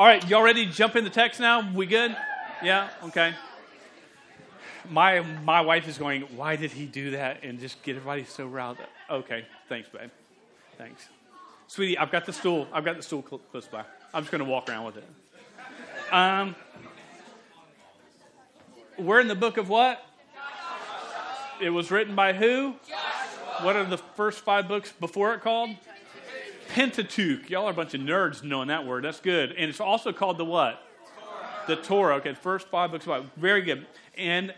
All right, y'all ready to jump in the text now? We good? Yeah? Okay. My my wife is going, why did he do that and just get everybody so riled up? Okay, thanks, babe. Thanks. Sweetie, I've got the stool. I've got the stool cl- close by. I'm just going to walk around with it. Um, we're in the book of what? It was written by who? What are the first five books before it called? Pentateuch. Y'all are a bunch of nerds knowing that word. That's good. And it's also called the what? The Torah. Okay, first five books. About very good. And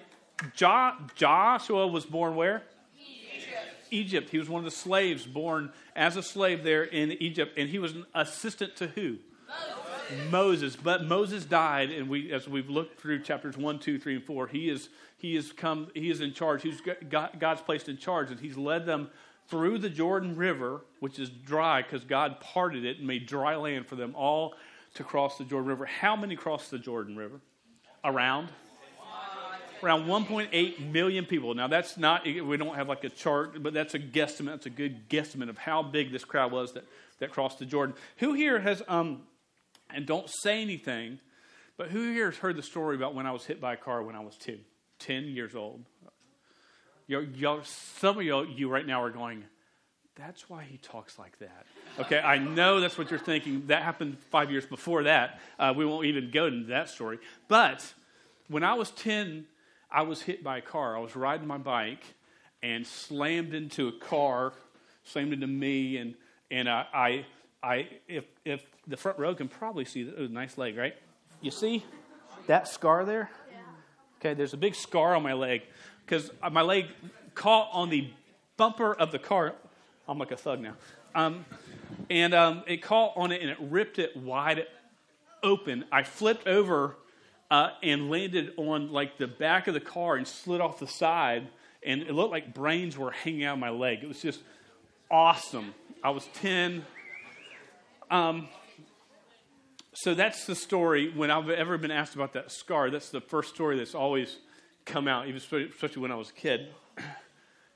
jo- Joshua was born where? Egypt. Egypt. He was one of the slaves born as a slave there in Egypt, and he was an assistant to who? Moses. Moses. But Moses died, and we, as we've looked through chapters one, two, three, and four, he is he is come. He is in charge. He's got, God's placed in charge, and he's led them through the Jordan River, which is dry because God parted it and made dry land for them all to cross the Jordan River. How many crossed the Jordan River? Around? Around 1.8 million people. Now, that's not, we don't have like a chart, but that's a guesstimate. That's a good guesstimate of how big this crowd was that, that crossed the Jordan. Who here has, um, and don't say anything, but who here has heard the story about when I was hit by a car when I was two, 10 years old? Y'all, y'all, some of y'all, you right now are going, that's why he talks like that. Okay, I know that's what you're thinking. That happened five years before that. Uh, we won't even go into that story. But when I was 10, I was hit by a car. I was riding my bike and slammed into a car, slammed into me, and, and I, I, I if, if the front row can probably see, it was a nice leg, right? You see that scar there? Okay, there's a big scar on my leg because my leg caught on the bumper of the car. I'm like a thug now. Um, and um, it caught on it and it ripped it wide open. I flipped over uh, and landed on like the back of the car and slid off the side. And it looked like brains were hanging out of my leg. It was just awesome. I was 10. Um, so that's the story. When I've ever been asked about that scar, that's the first story that's always come out, even especially when I was a kid.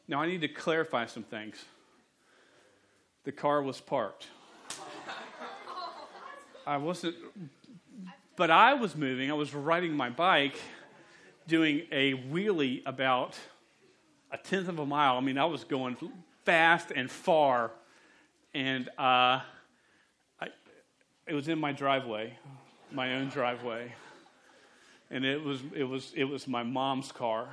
Now, I need to clarify some things. The car was parked. I wasn't, but I was moving. I was riding my bike, doing a wheelie about a tenth of a mile. I mean, I was going fast and far, and uh, I, it was in my driveway, my own driveway and it was it was it was my mom's car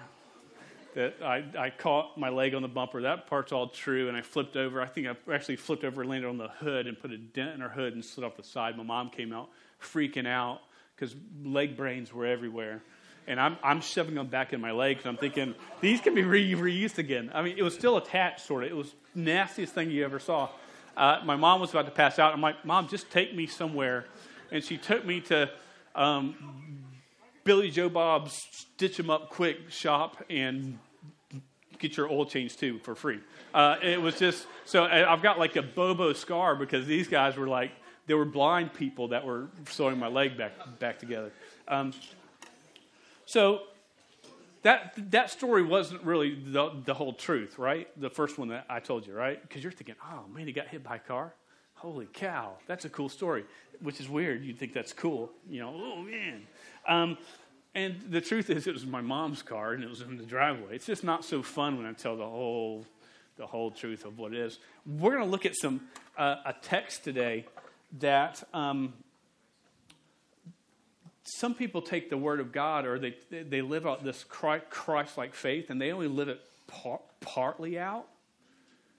that I, I caught my leg on the bumper. That part's all true, and I flipped over. I think I actually flipped over and landed on the hood and put a dent in her hood and slid off the side. My mom came out freaking out because leg brains were everywhere. And I'm, I'm shoving them back in my leg and I'm thinking, these can be re- reused again. I mean, it was still attached, sort of. It was nastiest thing you ever saw. Uh, my mom was about to pass out. I'm like, Mom, just take me somewhere. And she took me to um, Billy Joe Bob's stitch them up quick shop and get your oil changed too for free. Uh, it was just so I've got like a Bobo scar because these guys were like they were blind people that were sewing my leg back back together. Um, so that that story wasn't really the, the whole truth, right? The first one that I told you, right? Because you're thinking, oh man, he got hit by a car. Holy cow, that's a cool story. Which is weird. You'd think that's cool, you know? Oh man. Um, and the truth is, it was my mom's car, and it was in the driveway. It's just not so fun when I tell the whole, the whole truth of what it is. We're going to look at some uh, a text today that um, some people take the word of God, or they they live out this Christ-like faith, and they only live it par- partly out,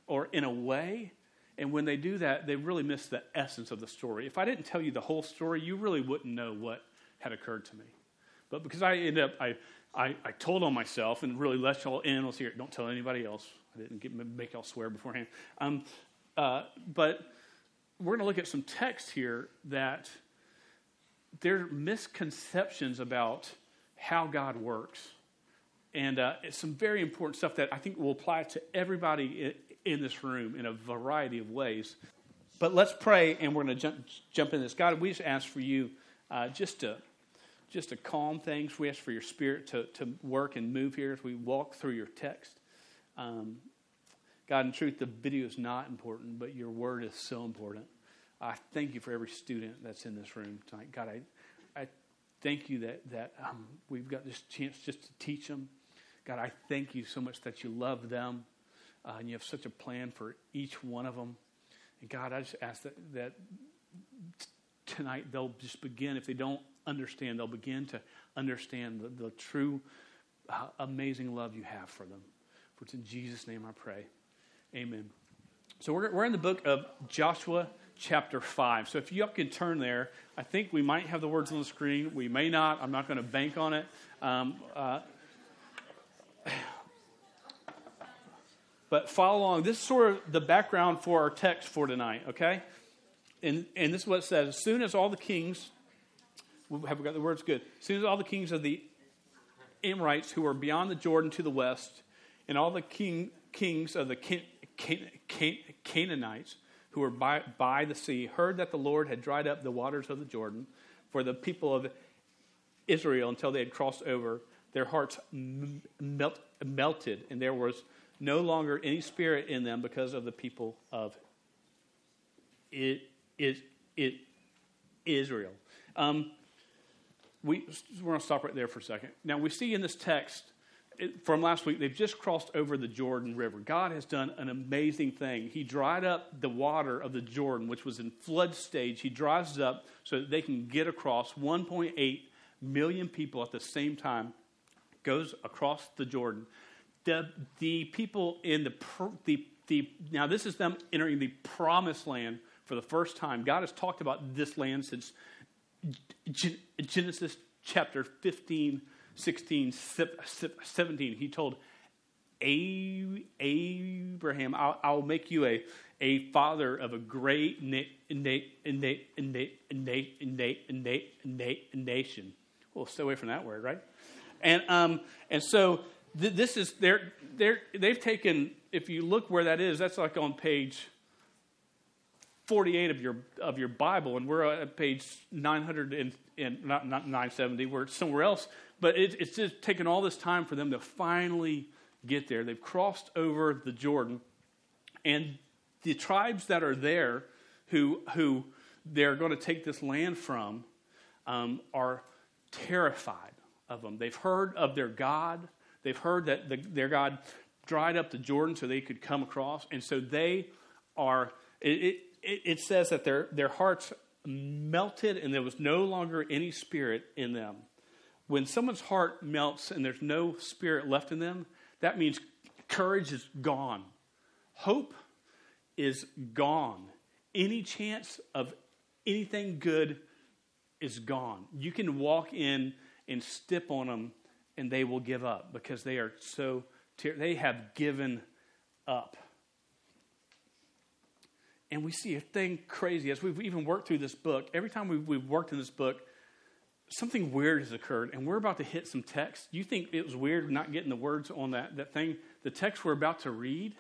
or in a way. And when they do that, they really miss the essence of the story. If I didn't tell you the whole story, you really wouldn't know what had occurred to me. But because I ended up, I, I, I told on myself and really let y'all in. Let's hear it. Don't tell anybody else. I didn't get, make y'all swear beforehand. Um, uh, but we're going to look at some text here that there are misconceptions about how God works. And uh, it's some very important stuff that I think will apply to everybody in this room in a variety of ways. But let's pray, and we're going to jump, jump in this. God, we just ask for you uh, just to just to calm things. We ask for your spirit to, to work and move here as we walk through your text. Um, God, in truth, the video is not important, but your word is so important. I thank you for every student that's in this room tonight. God, I, I thank you that, that um, we've got this chance just to teach them. God, I thank you so much that you love them uh, and you have such a plan for each one of them. And God, I just ask that, that tonight they'll just begin, if they don't understand, they'll begin to understand the, the true, uh, amazing love you have for them. For it's in Jesus' name I pray. Amen. So we're, we're in the book of Joshua chapter 5. So if you can turn there, I think we might have the words on the screen. We may not. I'm not going to bank on it. Um, uh, but follow along. This is sort of the background for our text for tonight, okay? And, and this is what it says. As soon as all the kings, have we got the words good? As soon as all the kings of the Amorites who were beyond the Jordan to the west, and all the king, kings of the Can, Can, Can, Canaanites who were by, by the sea heard that the Lord had dried up the waters of the Jordan for the people of Israel until they had crossed over, their hearts melt, melted, and there was no longer any spirit in them because of the people of it, it, it, Israel. Um, we, we're going to stop right there for a second. Now, we see in this text it, from last week, they've just crossed over the Jordan River. God has done an amazing thing. He dried up the water of the Jordan, which was in flood stage. He dries it up so that they can get across 1.8 million people at the same time, goes across the Jordan. The, the people in the, the, the, now this is them entering the promised land for the first time. God has talked about this land since Genesis chapter 15 16, 17, he told Abraham, I'll, I'll make you a, a father of a great na- na- na- na- nation. We'll stay away from that word, right? And, um, and so th- this is, they're, they're, they've taken, if you look where that is, that's like on page 48 of your, of your Bible, and we're at page 900 and, and not, not 970, we're somewhere else. But it, it's just taken all this time for them to finally get there. They've crossed over the Jordan, and the tribes that are there who, who they're going to take this land from um, are terrified of them. They've heard of their God, they've heard that the, their God dried up the Jordan so they could come across, and so they are. It, it, it says that their, their hearts melted and there was no longer any spirit in them. When someone's heart melts and there's no spirit left in them, that means courage is gone. Hope is gone. Any chance of anything good is gone. You can walk in and step on them and they will give up because they are so, ter- they have given up. And we see a thing crazy as we've even worked through this book. Every time we've, we've worked in this book, something weird has occurred, and we're about to hit some text. You think it was weird not getting the words on that, that thing? The text we're about to read,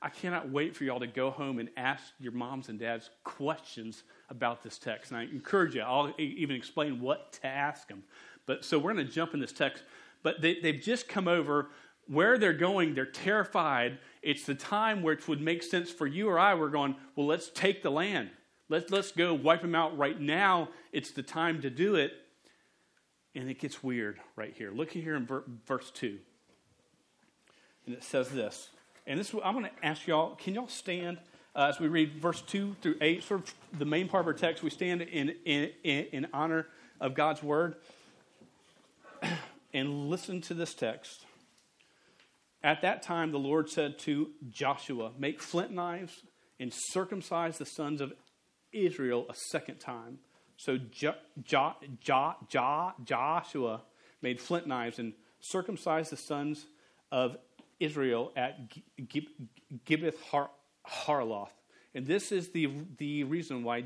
I cannot wait for y'all to go home and ask your moms and dads questions about this text. And I encourage you, I'll even explain what to ask them. But so we're going to jump in this text. But they, they've just come over. Where they're going, they're terrified. It's the time where it would make sense for you or I. We're going, well, let's take the land. Let's, let's go wipe them out right now. It's the time to do it. And it gets weird right here. Look here in ver- verse 2. And it says this. And this I'm going to ask y'all, can y'all stand uh, as we read verse 2 through 8, sort of the main part of our text? We stand in, in, in honor of God's word. And listen to this text. At that time, the Lord said to Joshua, Make flint knives and circumcise the sons of Israel a second time. So jo, jo, jo, Joshua made flint knives and circumcised the sons of Israel at Gibeath Harloth. And this is the, the reason why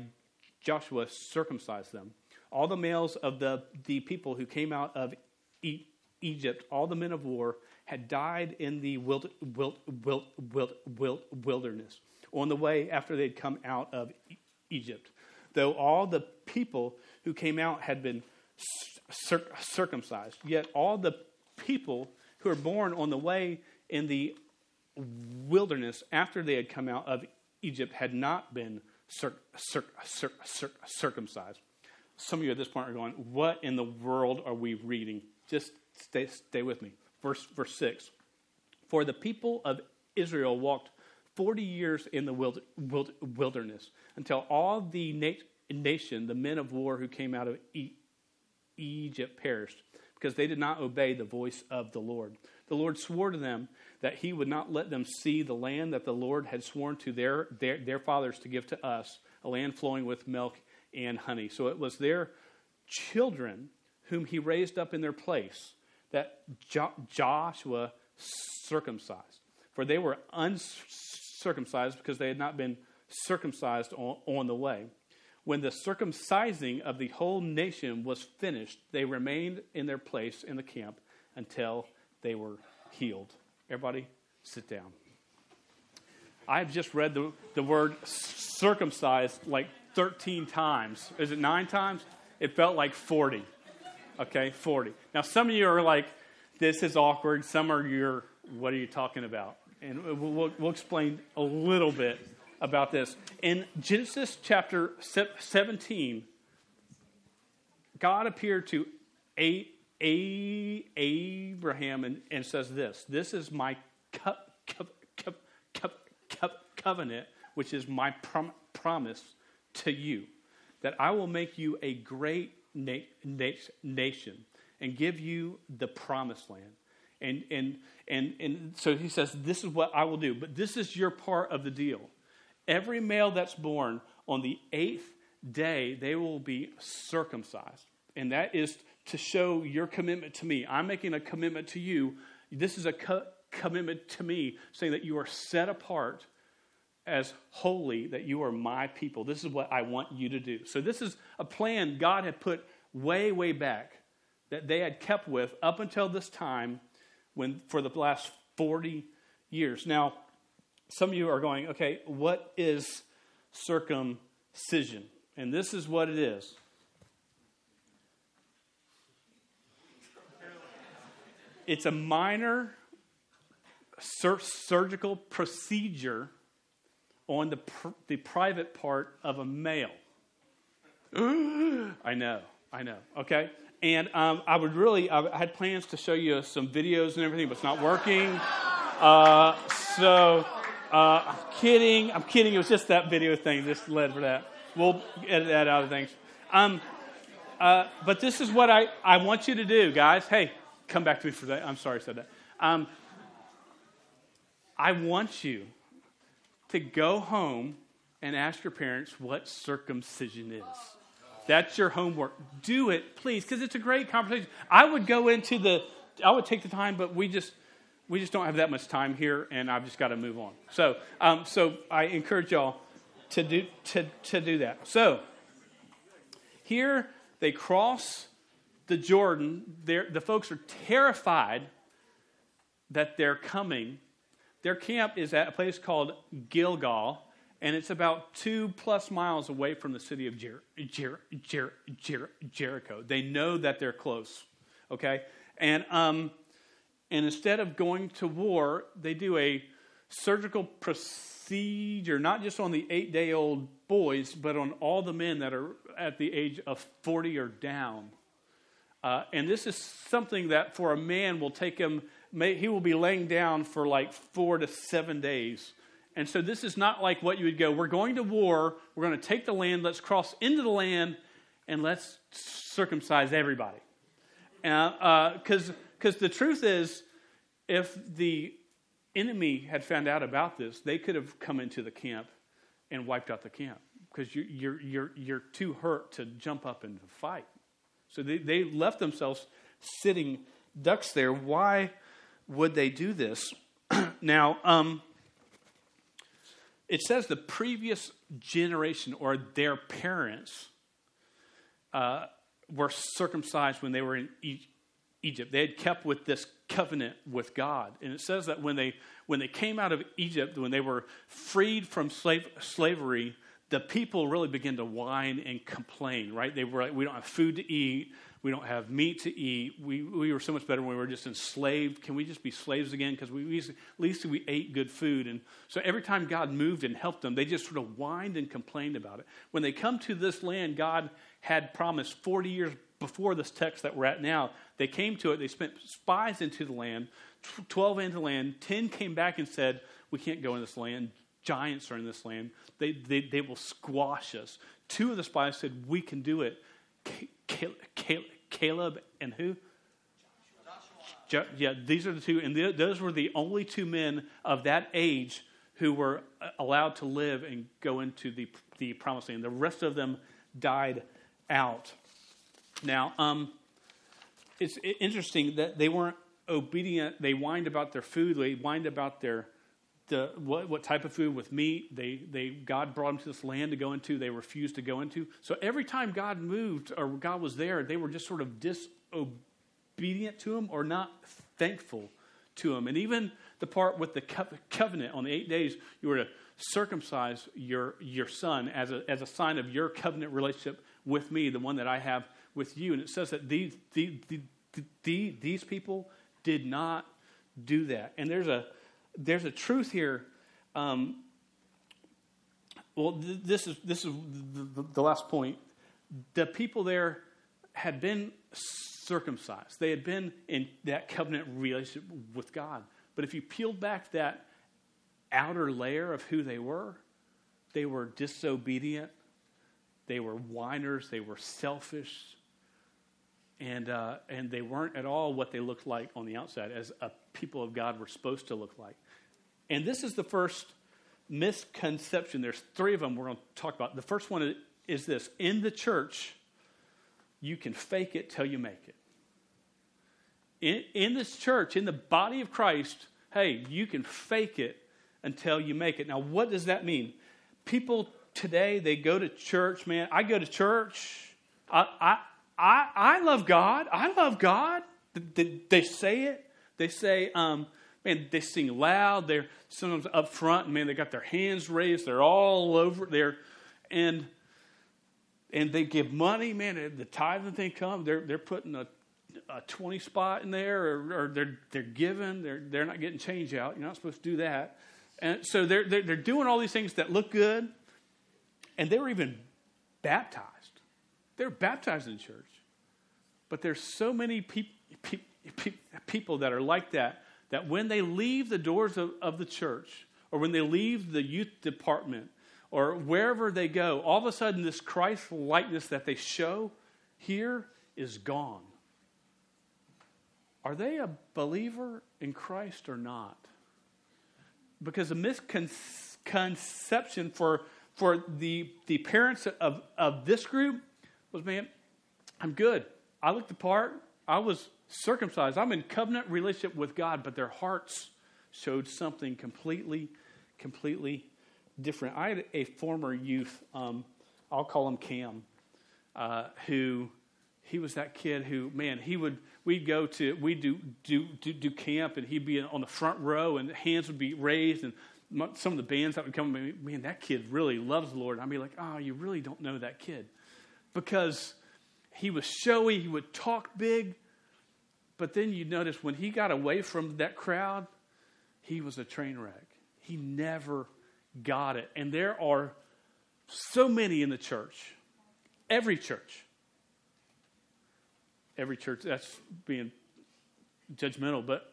Joshua circumcised them. All the males of the, the people who came out of e- Egypt, all the men of war, had died in the wild, wild, wild, wilderness on the way after they'd come out of Egypt though all the people who came out had been cir- circumcised. Yet all the people who were born on the way in the wilderness after they had come out of Egypt had not been circumcised. Some of you at this point are going, What in the world are we reading? Just stay, stay with me. Verse, verse 6 For the people of Israel walked 40 years in the wilderness until all the nation, the men of war who came out of Egypt, perished because they did not obey the voice of the Lord. The Lord swore to them that he would not let them see the land that the Lord had sworn to their, their, their fathers to give to us, a land flowing with milk and honey. So it was their children whom he raised up in their place that jo- Joshua circumcised. For they were uncircumcised because they had not been circumcised on, on the way. When the circumcising of the whole nation was finished, they remained in their place in the camp until they were healed. Everybody, sit down. I've just read the, the word circumcised like 13 times. Is it nine times? It felt like 40. Okay, 40. Now, some of you are like, this is awkward. Some are your, what are you talking about? And we'll, we'll explain a little bit about this. In Genesis chapter 17, God appeared to Abraham and, and says this This is my co- co- co- covenant, which is my prom- promise to you, that I will make you a great na- na- nation and give you the promised land. And, and, and, and so he says, This is what I will do. But this is your part of the deal. Every male that's born on the eighth day, they will be circumcised. And that is to show your commitment to me. I'm making a commitment to you. This is a co- commitment to me, saying that you are set apart as holy, that you are my people. This is what I want you to do. So, this is a plan God had put way, way back that they had kept with up until this time when, for the last 40 years. Now, some of you are going, okay, what is circumcision? And this is what it is. It's a minor sur- surgical procedure on the, pr- the private part of a male. I know, I know, okay? And um, I would really, I had plans to show you some videos and everything, but it's not working. Uh, so, uh, I'm kidding, I'm kidding. It was just that video thing, just led for that. We'll edit that out of things. Um, uh, but this is what I, I want you to do, guys. Hey, come back to me for that. I'm sorry I said that. Um, I want you to go home and ask your parents what circumcision is. That's your homework. Do it, please, because it's a great conversation. I would go into the, I would take the time, but we just, we just don't have that much time here, and I've just got to move on. So, um, so I encourage y'all to do to to do that. So, here they cross the Jordan. They're, the folks are terrified that they're coming. Their camp is at a place called Gilgal, and it's about two plus miles away from the city of Jer- Jer- Jer- Jer- Jericho. They know that they're close, okay? And, um, and instead of going to war, they do a surgical procedure, not just on the eight day old boys, but on all the men that are at the age of 40 or down. Uh, and this is something that for a man will take him, may, he will be laying down for like four to seven days and so this is not like what you would go, we're going to war, we're going to take the land, let's cross into the land, and let's circumcise everybody. Because uh, the truth is, if the enemy had found out about this, they could have come into the camp and wiped out the camp because you're, you're, you're, you're too hurt to jump up and fight. So they, they left themselves sitting ducks there. Why would they do this? now, um, it says the previous generation or their parents uh, were circumcised when they were in Egypt. They had kept with this covenant with God. And it says that when they, when they came out of Egypt, when they were freed from slave, slavery, the people really began to whine and complain, right? They were like, we don't have food to eat. We don't have meat to eat. We, we were so much better when we were just enslaved. Can we just be slaves again? Because we, we, at least we ate good food. And so every time God moved and helped them, they just sort of whined and complained about it. When they come to this land, God had promised 40 years before this text that we're at now. They came to it. They spent spies into the land, 12 into the land. 10 came back and said, we can't go in this land. Giants are in this land. They, they, they will squash us. Two of the spies said, we can do it. Caleb, Caleb, Caleb and who? Joshua. Yeah, these are the two, and those were the only two men of that age who were uh, allowed to live and go into the, the promised land. The rest of them died out. Now, um, it's interesting that they weren't obedient. They whined about their food. They whined about their the, what, what type of food with meat. They, they, God brought them to this land to go into. They refused to go into. So every time God moved or God was there, they were just sort of disobedient to Him or not thankful to Him. And even the part with the covenant on the eight days, you were to circumcise your, your son as a, as a sign of your covenant relationship with me, the one that I have with you. And it says that these, these, these, these people did not do that. And there's a there's a truth here. Um, well, th- this is this is the, the, last point. The people there had been circumcised. They had been in that covenant relationship with God. But if you peeled back that outer layer of who they were, they were disobedient. They were whiners. They were selfish. And, uh, and they weren't at all what they looked like on the outside as a people of God were supposed to look like. And this is the first misconception. There's three of them we're going to talk about. The first one is this In the church, you can fake it till you make it. In, in this church, in the body of Christ, hey, you can fake it until you make it. Now, what does that mean? People today, they go to church, man. I go to church. I, I, I, I love God. I love God. They, they say it. They say, um, man, they sing loud. They're sometimes up front, man, they got their hands raised. They're all over there. And and they give money, man, the tithing thing comes, they're they're putting a a 20 spot in there or, or, they're they're giving, they're they're not getting change out. You're not supposed to do that. And so they're, they're, they're doing all these things that look good. And they were even baptized. They're baptized in church. But there's so many pe- pe- pe- people that are like that that when they leave the doors of, of the church or when they leave the youth department or wherever they go, all of a sudden this Christ likeness that they show here is gone. Are they a believer in Christ or not? Because a misconception for, for the, the parents of, of this group was man, I'm good. I looked the part. I was circumcised. I'm in covenant relationship with God, but their hearts showed something completely, completely different. I had a former youth, um, I'll call him Cam, uh, who he was that kid who, man, he would, we'd go to, we'd do, do, do, do camp and he'd be on the front row and hands would be raised and some of the bands that would come, man, that kid really loves the Lord. And I'd be like, oh, you really don't know that kid. Because he was showy, he would talk big, but then you notice when he got away from that crowd, he was a train wreck. He never got it. And there are so many in the church, every church, every church, that's being judgmental, but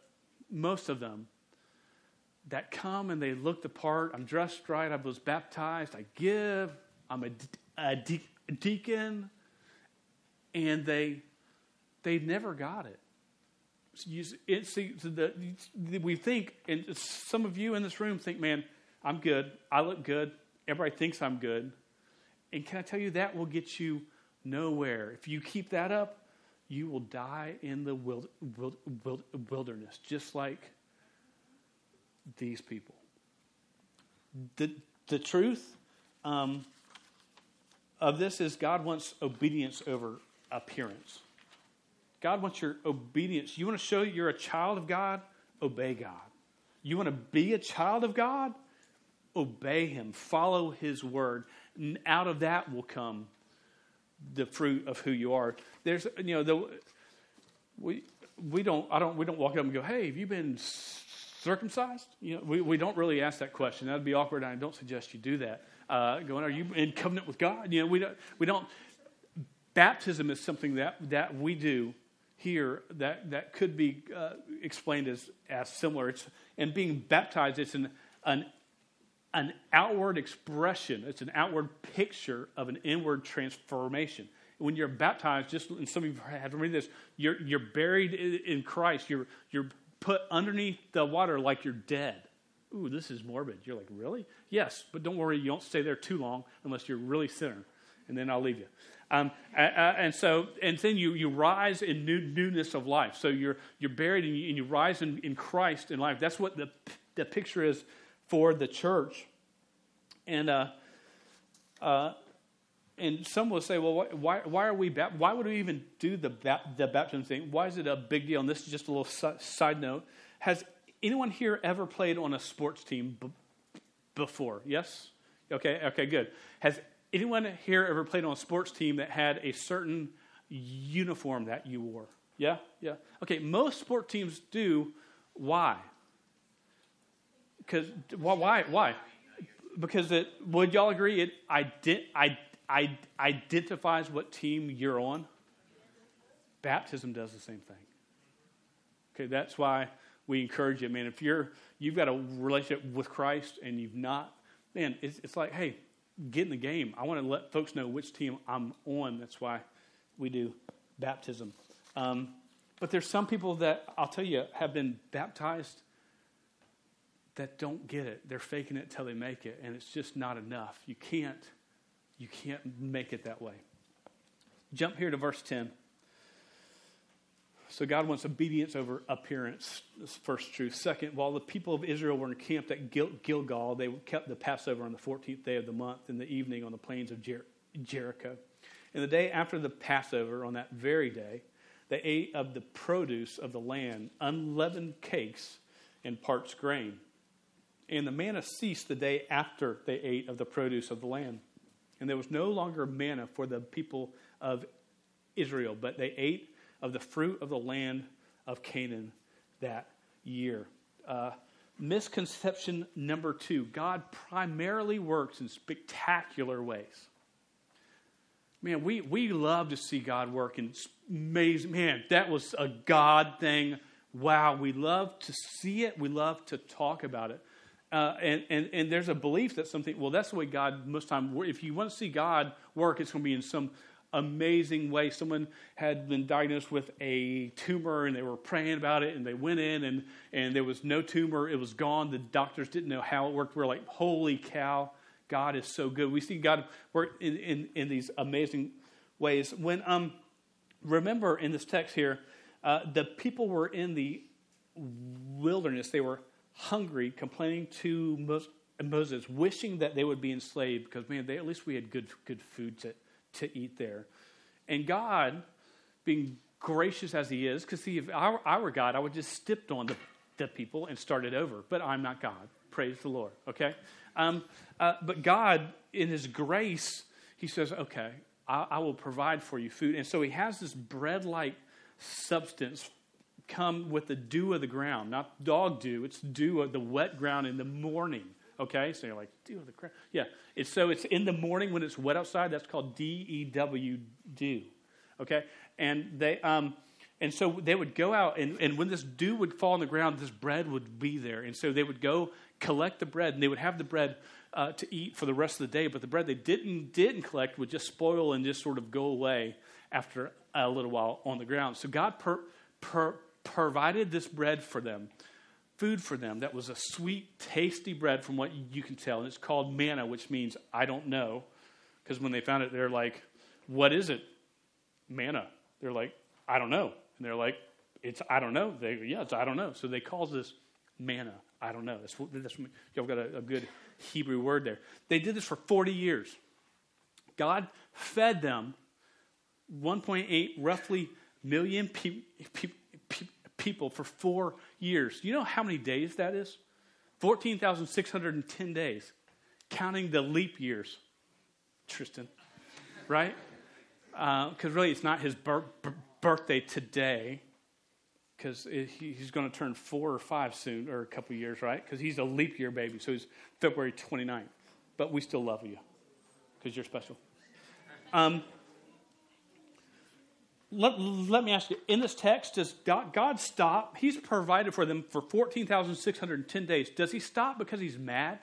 most of them that come and they look the part. I'm dressed right. I was baptized. I give. I'm a, a, de- a deacon. And they, they never got it it, see, the, we think, and some of you in this room think, man, I'm good. I look good. Everybody thinks I'm good. And can I tell you, that will get you nowhere. If you keep that up, you will die in the wild, wild, wild, wilderness, just like these people. The, the truth um, of this is God wants obedience over appearance. God wants your obedience. You want to show you're a child of God? Obey God. You want to be a child of God? Obey Him. Follow His word. And out of that will come the fruit of who you are. There's, you know, the, we, we don't, I don't, we don't walk up and go, hey, have you been circumcised? You know, we, we don't really ask that question. That'd be awkward, I don't suggest you do that. Uh, going, are you in covenant with God? You know, we don't, we don't, baptism is something that, that we do here that, that could be uh, explained as, as similar. It's, and being baptized, it's an, an, an outward expression, it's an outward picture of an inward transformation. When you're baptized, just and some of you have read this, you're, you're buried in Christ. You're, you're put underneath the water like you're dead. Ooh, this is morbid. You're like, really? Yes, but don't worry, you don't stay there too long unless you're really sinner, and then I'll leave you. Um, and so, and then you, you rise in new, newness of life. So you're, you're buried and you, and you rise in, in Christ in life. That's what the, the picture is for the church. And, uh, uh, and some will say, well, why, why are we, why would we even do the, the baptism thing? Why is it a big deal? And this is just a little side note. Has anyone here ever played on a sports team b- before? Yes? Okay, okay, good. Has anyone here ever played on a sports team that had a certain uniform that you wore? Yeah? Yeah. Okay, most sport teams do. Why? Because why? Why? Because it would y'all agree it ident, I, I, identifies what team you're on. Baptism does the same thing. Okay, that's why we encourage you, man. If you're you've got a relationship with Christ and you've not, man, it's, it's like, hey, get in the game. I want to let folks know which team I'm on. That's why we do baptism. Um, but there's some people that I'll tell you have been baptized that don't get it. They're faking it till they make it, and it's just not enough. You can't, you can't make it that way. Jump here to verse 10. So God wants obedience over appearance. First truth. Second, while the people of Israel were encamped at Gil- Gilgal, they kept the Passover on the 14th day of the month in the evening on the plains of Jer- Jericho. And the day after the Passover, on that very day, they ate of the produce of the land, unleavened cakes and parched grain. And the manna ceased the day after they ate of the produce of the land. And there was no longer manna for the people of Israel, but they ate of the fruit of the land of Canaan that year. Uh, misconception number two God primarily works in spectacular ways. Man, we, we love to see God work in amazing. Man, that was a God thing. Wow, we love to see it. We love to talk about it. Uh, and, and, and there's a belief that something, well, that's the way God, most time, if you want to see God work, it's going to be in some amazing way. Someone had been diagnosed with a tumor and they were praying about it and they went in and, and there was no tumor. It was gone. The doctors didn't know how it worked. We are like, holy cow, God is so good. We see God work in, in, in these amazing ways. When, um, remember in this text here, uh, the people were in the wilderness. They were hungry, complaining to Moses, wishing that they would be enslaved because, man, they, at least we had good, good food to, to eat there. And God, being gracious as He is, because see, if I, I were God, I would just stepped on the, the people and started over. But I'm not God. Praise the Lord. Okay? Um, uh, but God, in His grace, He says, okay, I, I will provide for you food. And so He has this bread like substance come with the dew of the ground, not dog dew, it's dew of the wet ground in the morning. Okay, so you're like, dew of the ground. Yeah, it's, so it's in the morning when it's wet outside. That's called D E W dew. Okay, and they um, and so they would go out, and, and when this dew would fall on the ground, this bread would be there, and so they would go collect the bread, and they would have the bread uh, to eat for the rest of the day. But the bread they didn't didn't collect would just spoil and just sort of go away after a little while on the ground. So God per, per, provided this bread for them food for them that was a sweet, tasty bread from what you can tell. And it's called manna, which means I don't know. Because when they found it, they're like, What is it? Manna. They're like, I don't know. And they're like, It's I don't know. They yeah, it's I don't know. So they call this manna. I don't know. That's, that's y'all got a, a good Hebrew word there. They did this for 40 years. God fed them 1.8 roughly million pe- people for four years. You know how many days that is? 14,610 days, counting the leap years. Tristan, right? Because uh, really, it's not his bir- birthday today, because he's going to turn four or five soon, or a couple years, right? Because he's a leap year baby, so he's February 29th. But we still love you, because you're special. Um, let, let me ask you in this text, does God, God stop? He's provided for them for 14,610 days. Does he stop because he's mad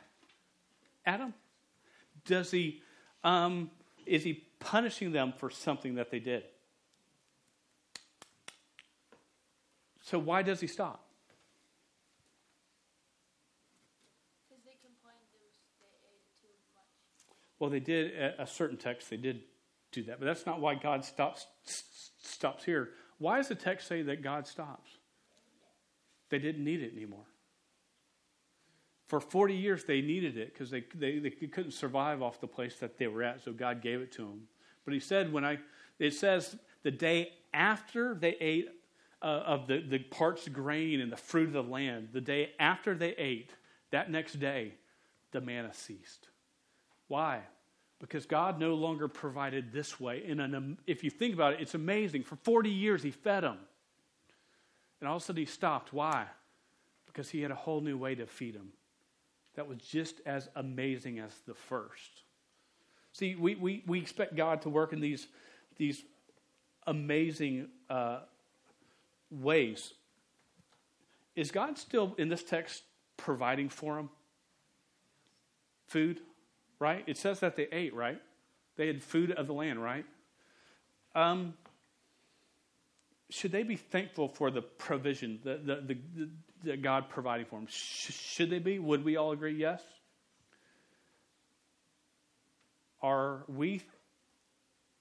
at them? Does he, um, is he punishing them for something that they did? So why does he stop? They they well, they did a certain text. They did do that, but that's not why God stops stops here. Why does the text say that God stops? They didn't need it anymore. For 40 years, they needed it because they, they, they couldn't survive off the place that they were at, so God gave it to them. But he said, when I, it says the day after they ate uh, of the, the parched grain and the fruit of the land, the day after they ate, that next day, the manna ceased. Why? Because God no longer provided this way. And an, if you think about it, it's amazing. For 40 years, He fed them. And all of a sudden, He stopped. Why? Because He had a whole new way to feed them that was just as amazing as the first. See, we, we, we expect God to work in these, these amazing uh, ways. Is God still, in this text, providing for them? Food? Right? It says that they ate, right? They had food of the land, right? Um, should they be thankful for the provision that, the, the, the, that God provided for them? Sh- should they be? Would we all agree yes? Are we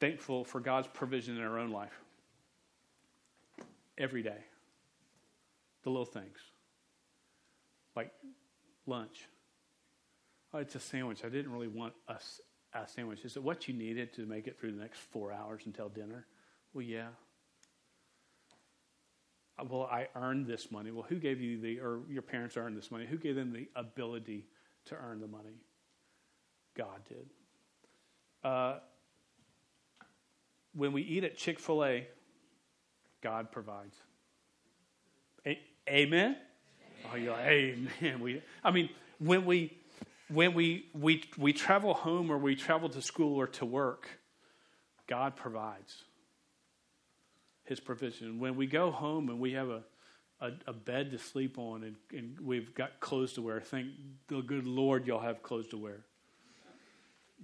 thankful for God's provision in our own life? Every day. The little things. Like lunch, Oh, it's a sandwich. I didn't really want a, a sandwich. Is it what you needed to make it through the next four hours until dinner? Well, yeah. Uh, well, I earned this money. Well, who gave you the, or your parents earned this money? Who gave them the ability to earn the money? God did. Uh, when we eat at Chick-fil-A, God provides. A- amen? Amen? Oh, you're like, amen. We, I mean, when we when we, we, we travel home or we travel to school or to work, God provides His provision. When we go home and we have a, a, a bed to sleep on and, and, we've got clothes to wear, thank the good Lord y'all have clothes to wear.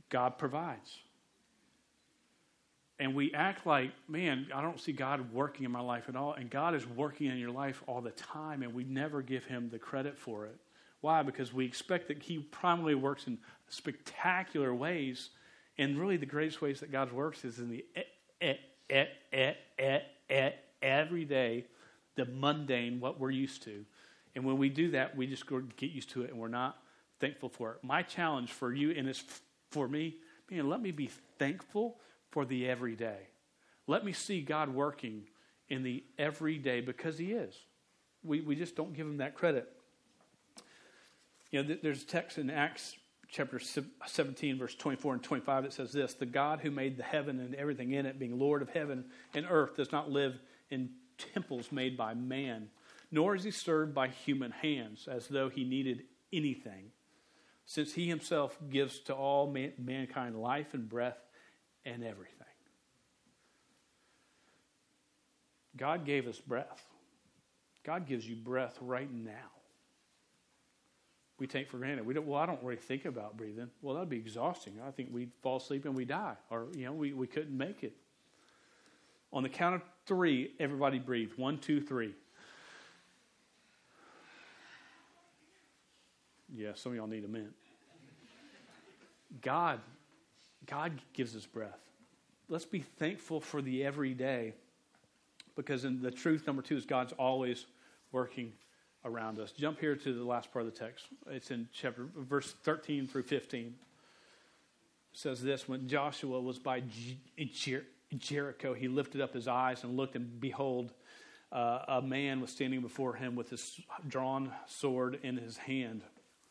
God provides. And we act like, man, I don't see God working in my life at all. And God is working in your life all the time, and we never give Him the credit for it. Why? Because we expect that He primarily works in spectacular ways. And really, the greatest ways that God works is in the every day, the mundane, what we're used to. And when we do that, we just get used to it and we're not thankful for it. My challenge for you, and it's for me, man, let me be thankful for the everyday. Let me see God working in the everyday because He is. We, we just don't give Him that credit. You know, there's a text in Acts chapter 17, verse 24 and 25 that says this The God who made the heaven and everything in it, being Lord of heaven and earth, does not live in temples made by man, nor is he served by human hands as though he needed anything, since he himself gives to all man- mankind life and breath and everything. God gave us breath. God gives you breath right now we take for granted. We don't, well, I don't really think about breathing. Well, that'd be exhausting. I think we'd fall asleep and we die, or you know, we, we couldn't make it. On the count of three, everybody breathe. One, two, three. Yeah, some of y'all need a minute. God, God gives us breath. Let's be thankful for the everyday, because in the truth number two is God's always working around us. Jump here to the last part of the text. It's in chapter verse 13 through 15. It says this when Joshua was by Jer- Jericho, he lifted up his eyes and looked, and behold, uh, a man was standing before him with his drawn sword in his hand.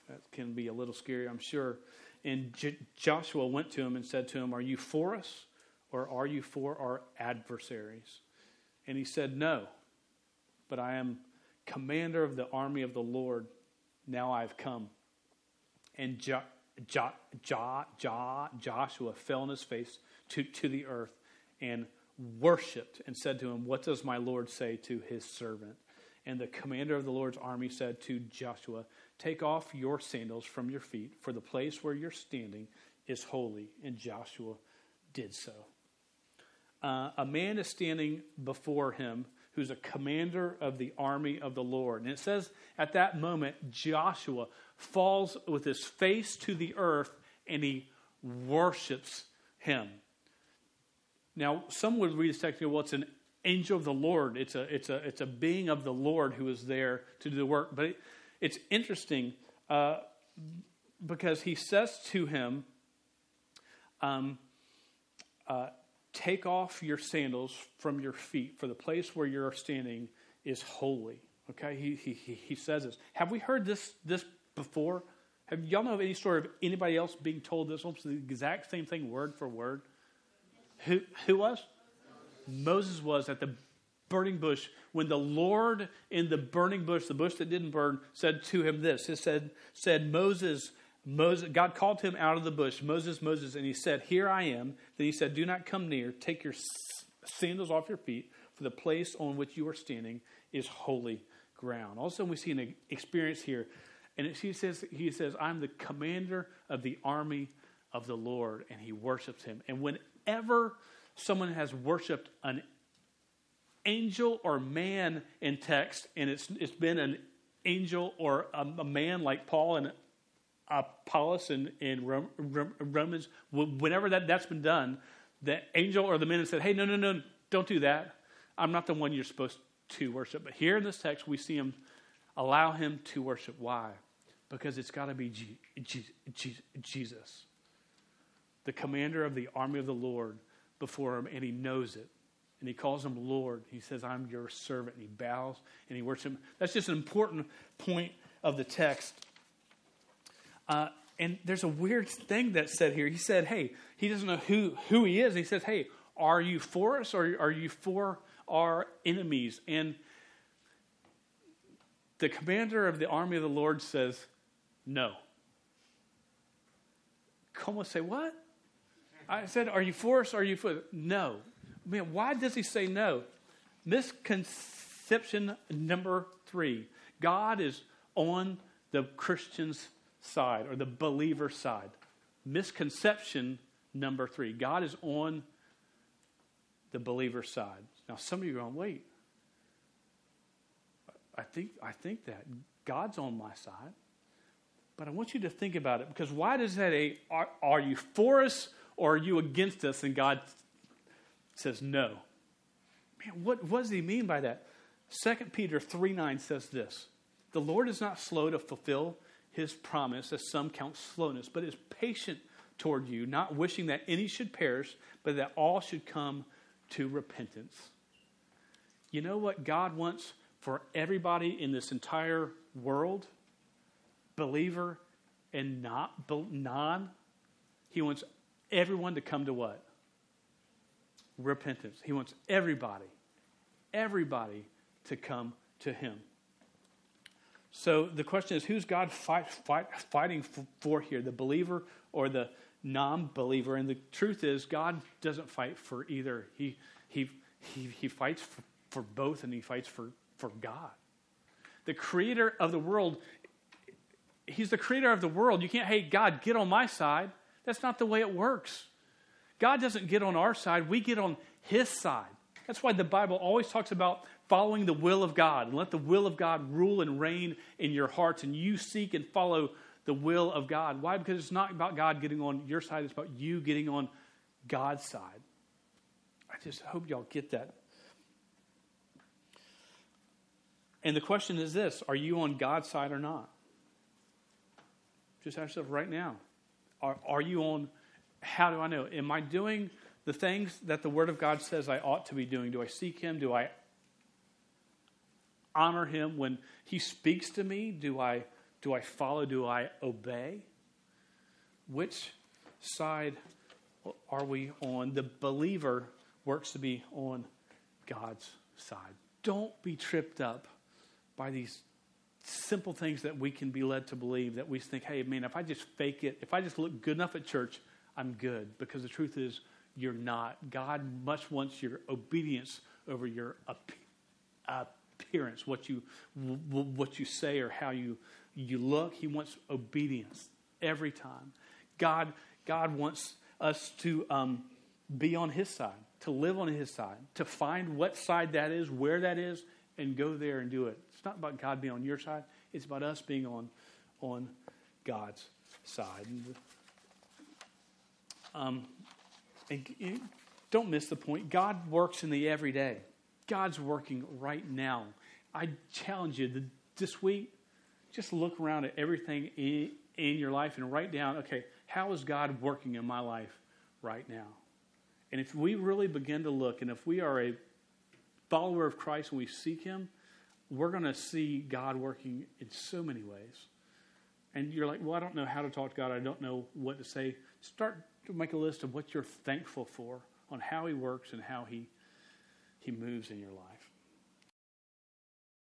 That can be a little scary, I'm sure. And J- Joshua went to him and said to him, Are you for us or are you for our adversaries? And he said, No, but I am commander of the army of the Lord. Now I've come. And jo- jo- jo- jo- Joshua fell on his face to, to the earth and worshiped and said to him, What does my Lord say to his servant? And the commander of the Lord's army said to Joshua, Take off your sandals from your feet, for the place where you're standing is holy. And Joshua did so. Uh, a man is standing before him who's a commander of the army of the Lord. And it says at that moment, Joshua falls with his face to the earth and he worships him. Now, some would read this text and go, well, it's an angel of the Lord. It's a, it's a, it's a being of the Lord who is there to do the work. But it, it's interesting uh, because he says to him, um, uh, Take off your sandals from your feet, for the place where you're standing is holy. Okay, he, he, he says this. Have we heard this, this before? Have y'all know of any story of anybody else being told this almost the exact same thing, word for word? Who, who was? Moses was at the burning bush when the Lord in the burning bush, the bush that didn't burn, said to him this. It said, said Moses, Moses, God called him out of the bush, Moses, Moses, and he said, Here I am. Then he said, Do not come near. Take your sandals off your feet, for the place on which you are standing is holy ground. Also, we see an experience here. And he says, he says, I'm the commander of the army of the Lord, and he worships him. And whenever someone has worshiped an angel or man in text, and it's, it's been an angel or a, a man like Paul Uh, and Apollos in, in Romans, whenever that, that's been done, the angel or the men have said, hey, no, no, no, don't do that. I'm not the one you're supposed to worship. But here in this text, we see him allow him to worship. Why? Because it's got to be G- G- G- Jesus, the commander of the army of the Lord before him, and he knows it. And he calls him Lord. He says, I'm your servant. And he bows and he worships him. That's just an important point of the text. Uh, and there's a weird thing that's said here. He said, Hey, he doesn't know who, who he is. He says, Hey, are you for us or are you for our enemies? And the commander of the army of the Lord says, No. Come on, say, What? I said, Are you for us or are you for? No. Man, why does he say no? Misconception number three God is on the Christian's side or the believer side. Misconception number three God is on the believer side. Now, some of you are going, wait. I think, I think that God's on my side. But I want you to think about it because why does that a are, are you for us or are you against us? And God says no. Man, what, what does he mean by that? 2 Peter 3 9 says this The Lord is not slow to fulfill his promise, as some count slowness, but is patient toward you, not wishing that any should perish, but that all should come to repentance. You know what God wants for everybody in this entire world? Believer and not non. He wants everyone to come to what? Repentance. He wants everybody, everybody to come to Him. So the question is who's God fight, fight, fighting for here, the believer or the non believer? And the truth is, God doesn't fight for either. He, he, he, he fights for, for both and he fights for, for God. The creator of the world, he's the creator of the world. You can't, hey, God, get on my side. That's not the way it works. God doesn't get on our side, we get on his side. That's why the Bible always talks about following the will of God and let the will of God rule and reign in your hearts and you seek and follow the will of God. Why? Because it's not about God getting on your side, it's about you getting on God's side. I just hope y'all get that. And the question is this Are you on God's side or not? Just ask yourself right now. Are, are you on, how do I know? Am I doing the things that the Word of God says I ought to be doing? Do I seek Him? Do I honor Him when He speaks to me? Do I, do I follow? Do I obey? which side are we on? The believer works to be on God's side. Don't be tripped up by these simple things that we can be led to believe that we think, hey, man, if I just fake it, if I just look good enough at church, I'm good. Because the truth is, you're not. God much wants your obedience over your uh, appearance, what you, what you say or how you, you look. He wants obedience every time. God, God wants us to um, be on His side, to live on His side, to find what side that is, where that is, and go there and do it. It's not about God being on your side, it's about us being on, on God's side. Um, and don't miss the point. God works in the everyday. God's working right now. I challenge you this week, just look around at everything in, in your life and write down, okay, how is God working in my life right now? And if we really begin to look, and if we are a follower of Christ and we seek Him, we're going to see God working in so many ways. And you're like, well, I don't know how to talk to God. I don't know what to say. Start to make a list of what you're thankful for on how He works and how He, he moves in your life.